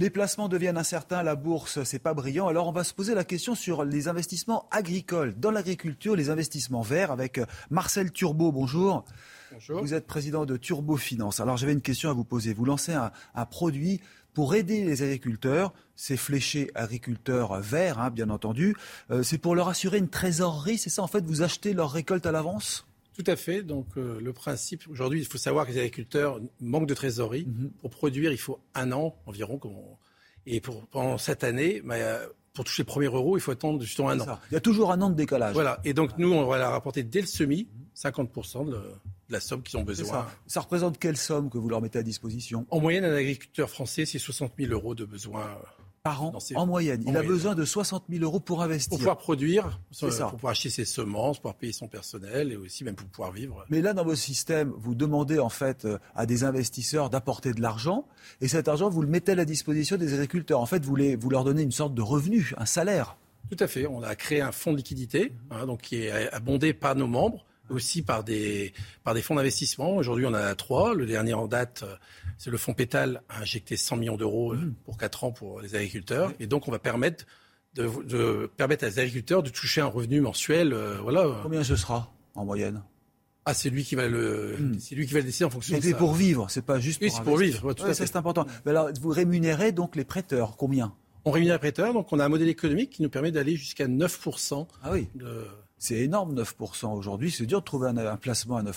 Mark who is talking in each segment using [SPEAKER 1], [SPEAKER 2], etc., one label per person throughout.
[SPEAKER 1] Les placements deviennent incertains, la bourse, c'est pas brillant. Alors on va se poser la question sur les investissements agricoles. Dans l'agriculture, les investissements verts avec Marcel Turbo. Bonjour.
[SPEAKER 2] Bonjour.
[SPEAKER 1] Vous êtes président de Turbo Finance. Alors j'avais une question à vous poser. Vous lancez un, un produit pour aider les agriculteurs. C'est fléché agriculteurs verts, hein, bien entendu. Euh, c'est pour leur assurer une trésorerie, c'est ça En fait, vous achetez leur récolte à l'avance?
[SPEAKER 2] Tout à fait. Donc euh, le principe, aujourd'hui, il faut savoir que les agriculteurs manquent de trésorerie.
[SPEAKER 1] Mhm.
[SPEAKER 2] Pour produire, il faut un an environ. Et pour, pendant cette année, bah, pour toucher le premier euro, il faut attendre justement un an.
[SPEAKER 1] ça. Il y a toujours un an de décalage.
[SPEAKER 2] Voilà. Et donc nous, on va leur rapporter dès le semis 50% de, le- de la somme qu'ils ont besoin.
[SPEAKER 1] ça. ça représente quelle somme que vous leur mettez à disposition?
[SPEAKER 2] En moyenne, un agriculteur français, c'est 60 000 euros de besoin euh,
[SPEAKER 1] par an en moyenne
[SPEAKER 2] en
[SPEAKER 1] Il a
[SPEAKER 2] moyenne.
[SPEAKER 1] besoin de 60 000 euros pour investir.
[SPEAKER 2] pour pouvoir produire,
[SPEAKER 1] C'est
[SPEAKER 2] euh,
[SPEAKER 1] ça.
[SPEAKER 2] pour pouvoir acheter ses semences, pour pouvoir payer son personnel et aussi même pour pouvoir vivre.
[SPEAKER 1] Mais là, dans vos systèmes, vous demandez en fait euh, à des investisseurs d'apporter de l'argent, et cet argent, vous le mettez à la disposition des agriculteurs. En fait, vous, les- vous leur donnez une sorte de revenu, un salaire.
[SPEAKER 2] Tout à fait. On a créé un fonds de liquidité, hein, donc qui est abondé par nos membres, aussi par des par des fonds d'investissement. Aujourd'hui, on en a trois. Le dernier en date, euh, c'est le fonds Pétal, a injecté 100 millions d'euros euh, pour quatre ans pour les agriculteurs. Et donc, on va permettre de, de permettre à les agriculteurs de toucher un revenu mensuel. euh, voilà.
[SPEAKER 1] Combien ce sera en moyenne?
[SPEAKER 2] Ah, c'est lui qui va le,
[SPEAKER 1] Hmm.
[SPEAKER 2] c'est lui qui va le décider en fonction
[SPEAKER 1] c'est pour vivre, c'est pas juste
[SPEAKER 2] Oui,
[SPEAKER 1] pour
[SPEAKER 2] c'est pour vivre, ouais, tout
[SPEAKER 1] Ouais, ça c'est important. Mais alors, vous rémunérez donc les prêteurs, combien?
[SPEAKER 2] On rémunère les prêteurs, donc on a un modèle économique qui nous permet d'aller jusqu'à 9%
[SPEAKER 1] Ah oui,
[SPEAKER 2] de,
[SPEAKER 1] c'est énorme 9% aujourd'hui. C'est dur de trouver un, un placement à 9%.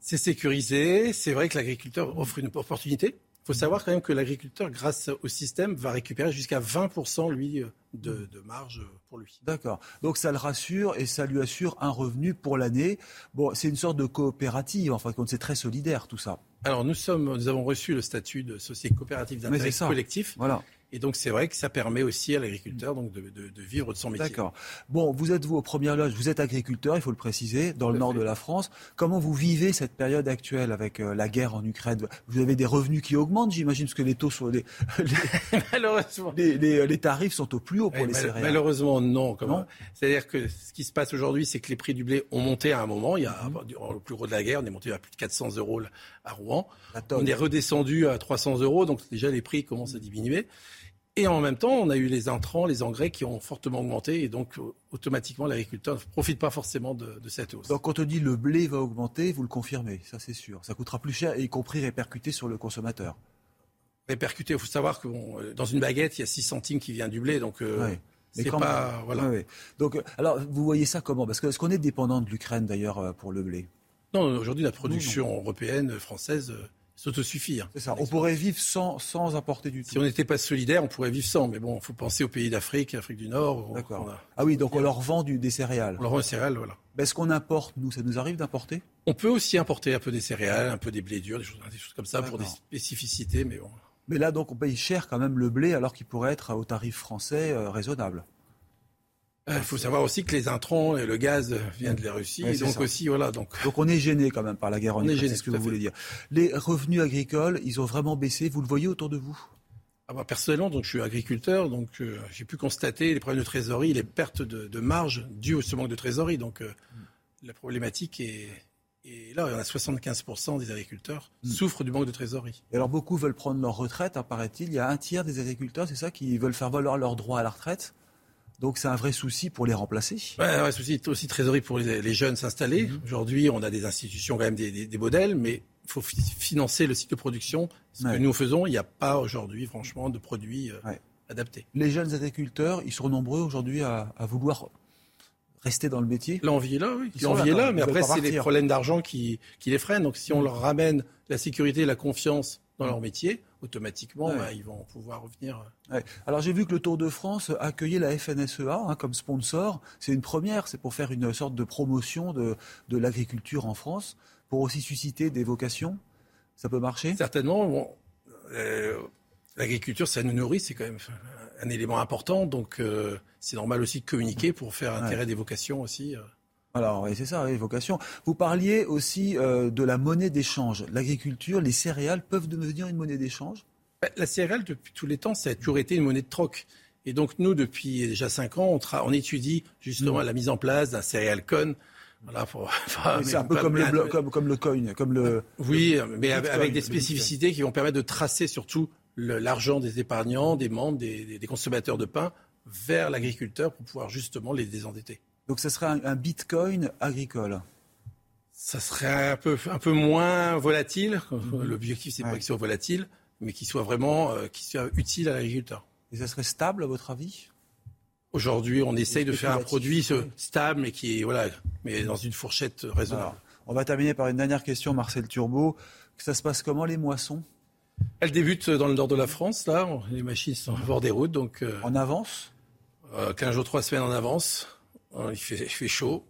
[SPEAKER 2] C'est sécurisé. C'est vrai que l'agriculteur offre une opportunité. Il faut savoir quand même que l'agriculteur, grâce au système, va récupérer jusqu'à 20% lui de, de marge pour lui.
[SPEAKER 1] D'accord. Donc ça le rassure et ça lui assure un revenu pour l'année. Bon, c'est une sorte de coopérative, en fin de compte, c'est très solidaire tout ça.
[SPEAKER 2] Alors nous sommes, nous avons reçu le statut de société coopérative d'intérêt collectif,
[SPEAKER 1] Voilà.
[SPEAKER 2] Et donc c'est vrai que ça permet aussi à l'agriculteur donc de, de- de vivre de son métier.
[SPEAKER 1] D'accord. Bon, vous êtes vous aux premières loges, vous êtes agriculteur, il faut le préciser, dans le
[SPEAKER 2] Tout
[SPEAKER 1] nord
[SPEAKER 2] fait.
[SPEAKER 1] de la France. Comment vous vivez cette période actuelle avec euh, la guerre en Ukraine? Vous avez des revenus qui augmentent, j'imagine, parce que les taux sont les, les,
[SPEAKER 2] Malheureusement.
[SPEAKER 1] les- les- les tarifs sont au plus haut pour
[SPEAKER 2] Ouais,
[SPEAKER 1] les
[SPEAKER 2] mal-
[SPEAKER 1] céréales.
[SPEAKER 2] malheureusement, non. Comment C'est-à-dire que ce qui se passe aujourd'hui, c'est que les prix du blé ont monté à un moment. Il y a,
[SPEAKER 1] Mhm.
[SPEAKER 2] durant le plus gros de la guerre, on est monté à plus de 400 euros à Rouen. On est redescendu à 300 euros, donc déjà les prix commencent à diminuer. Et en même temps, on a eu les intrants, les engrais qui ont fortement augmenté, et donc euh, automatiquement l'agriculteur ne profite pas forcément de, de cette hausse.
[SPEAKER 1] Donc quand on dit le blé va augmenter, vous le confirmez, ça c'est sûr. Ça coûtera plus cher, y compris répercuté sur le consommateur.
[SPEAKER 2] Répercuté, il faut savoir que bon, euh, dans une baguette, il y a 6 centimes qui vient du blé, donc euh,
[SPEAKER 1] Ouais. Mais
[SPEAKER 2] c'est
[SPEAKER 1] quand
[SPEAKER 2] pas
[SPEAKER 1] même.
[SPEAKER 2] voilà.
[SPEAKER 1] Ouais. Donc, euh, alors, vous voyez ça comment? Parce que est-ce qu'on est dépendant de l'Ukraine d'ailleurs pour le blé?
[SPEAKER 2] Non, aujourd'hui la production européenne, française, s'autosuffit. hein.
[SPEAKER 1] C'est ça. On pourrait vivre sans, sans apporter du
[SPEAKER 2] Si
[SPEAKER 1] tout.
[SPEAKER 2] on n'était pas solidaire, on pourrait vivre sans. Mais bon, il faut penser aux pays d'Afrique, Afrique du Nord.
[SPEAKER 1] D'accord.
[SPEAKER 2] A-
[SPEAKER 1] Ah oui, donc on leur vend du, des céréales.
[SPEAKER 2] on leur vend les céréales, voilà.
[SPEAKER 1] Mais Est-ce qu'on importe, nous Ça nous arrive d'importer?
[SPEAKER 2] On peut aussi importer un peu des céréales, un peu des blés durs, des choses, des choses comme ça pour des spécificités, mais bon.
[SPEAKER 1] Mais là, donc, on paye cher quand même le blé alors qu'il pourrait être au tarif français euh, raisonnable.
[SPEAKER 2] Il faut savoir aussi que les intrants et le gaz viennent de la Russie, donc
[SPEAKER 1] ça.
[SPEAKER 2] aussi, voilà, donc
[SPEAKER 1] Donc on est gêné quand même par la guerre en Ukraine, c'est ce que
[SPEAKER 2] à
[SPEAKER 1] vous
[SPEAKER 2] fait.
[SPEAKER 1] voulez dire. Les revenus agricoles, ils ont vraiment baissé. Vous le voyez autour de vous?
[SPEAKER 2] Ah bah, personnellement, donc je suis agriculteur, donc euh, j'ai pu constater les problèmes de trésorerie, les pertes de, de marge dues au ce manque de trésorerie. Donc euh, la problématique est, là. Il y en a 75% des agriculteurs
[SPEAKER 1] Mm.
[SPEAKER 2] souffrent du manque de trésorerie.
[SPEAKER 1] Et alors beaucoup veulent prendre leur retraite, hein, paraît-il. Il y a un tiers des agriculteurs, c'est ça, qui veulent faire valoir leur droit à la retraite? Donc c'est un vrai souci pour les remplacer.
[SPEAKER 2] Ouais, ouais, souci aussi trésorerie pour les, les jeunes s'installer.
[SPEAKER 1] Mhm.
[SPEAKER 2] Aujourd'hui, on a des institutions quand même des, des- des modèles, mais il faut fi- financer le cycle de production. Ce
[SPEAKER 1] Ouais.
[SPEAKER 2] que nous faisons, il n'y a pas aujourd'hui, franchement, de produits euh,
[SPEAKER 1] Ouais.
[SPEAKER 2] adaptés.
[SPEAKER 1] Les jeunes agriculteurs, ils sont nombreux aujourd'hui à, à vouloir rester dans le métier.
[SPEAKER 2] L'envie est là, oui. L'envie est là, mais après, c'est les problèmes d'argent qui, qui les freinent. Donc, si on leur ramène la sécurité et la confiance dans leur métier, automatiquement,
[SPEAKER 1] Ouais.
[SPEAKER 2] bah, ils vont pouvoir revenir.
[SPEAKER 1] Ouais. Alors j'ai vu que le Tour de France accueillait la FNSEA hein, comme sponsor. C'est une première, c'est pour faire une sorte de promotion de, de l'agriculture en France, pour aussi susciter des vocations. Ça peut marcher?
[SPEAKER 2] Certainement, bon, euh, l'agriculture, ça nous nourrit, c'est quand même un élément important. Donc, euh, c'est normal aussi de communiquer pour faire intérêt des vocations aussi.
[SPEAKER 1] Alors, c'est ça, les vocations. Vous parliez aussi de la monnaie d'échange. L'agriculture, les céréales peuvent devenir une monnaie d'échange?
[SPEAKER 2] Bah, La céréale, depuis tous les temps, ça a toujours été une monnaie de troc. Et donc, nous, depuis déjà cinq ans, on, étudie justement mm. la mise en place d'un céréal con
[SPEAKER 1] c'est un peu comme le, comme, comme le coin, comme le.
[SPEAKER 2] Oui, mais avec, des spécificités qui vont permettre de tracer surtout l'argent des épargnants, des membres, des, consommateurs de pain vers l'agriculteur pour pouvoir justement les désendetter.
[SPEAKER 1] Donc ça serait un, bitcoin agricole
[SPEAKER 2] Ça serait un peu, un peu moins volatile. Mhm. L'objectif, c'est pas qu'il soit volatile, mais qu'il soit vraiment euh, soit utile à l'agriculteur.
[SPEAKER 1] Et ça serait stable, à votre avis?
[SPEAKER 2] Aujourd'hui, on essaye de faire un produit stable, mais qui est voilà, mais dans une fourchette raisonnable.
[SPEAKER 1] on va terminer par une dernière question, Marcel Turbo. Ça se passe comment les moissons?
[SPEAKER 2] Elles débutent dans le nord de la France. Là, les machines sont au bord des routes, donc.
[SPEAKER 1] Euh, en avance?
[SPEAKER 2] euh, 15 jours, 3 semaines en avance. Euh, il, fait, fait, chaud.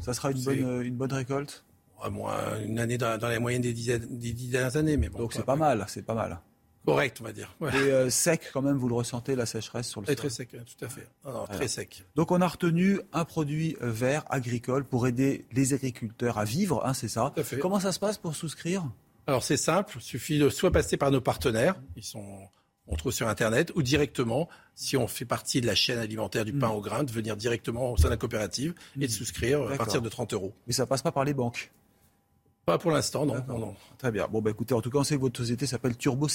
[SPEAKER 1] Ça sera une bonne, une bonne récolte?
[SPEAKER 2] Moins une année dans, la moyenne des dix, des dix dernières années. Mais bon,
[SPEAKER 1] donc c'est pas mal, c'est pas mal.
[SPEAKER 2] Correct, on va dire.
[SPEAKER 1] Et euh, sec, quand même, vous le ressentez, la sécheresse sur le sol?
[SPEAKER 2] Très sec, tout à fait. Très sec.
[SPEAKER 1] Donc on a retenu un produit euh, vert agricole pour aider les agriculteurs à vivre, hein, c'est ça? Comment ça se passe pour souscrire?
[SPEAKER 2] Alors c'est simple, il suffit de soit passer par nos partenaires, ils sont on trouve sur Internet, ou directement, si on fait partie de la chaîne alimentaire du pain hmm. au grain, de venir directement au sein de la coopérative et de hmm. souscrire à partir de 30 euros.
[SPEAKER 1] Mais ça passe pas par les banques
[SPEAKER 2] Pas pour l'instant, non, non,
[SPEAKER 1] Très bien. Bon, bah, écoutez, en tout cas, on sait que votre société s'appelle Turbo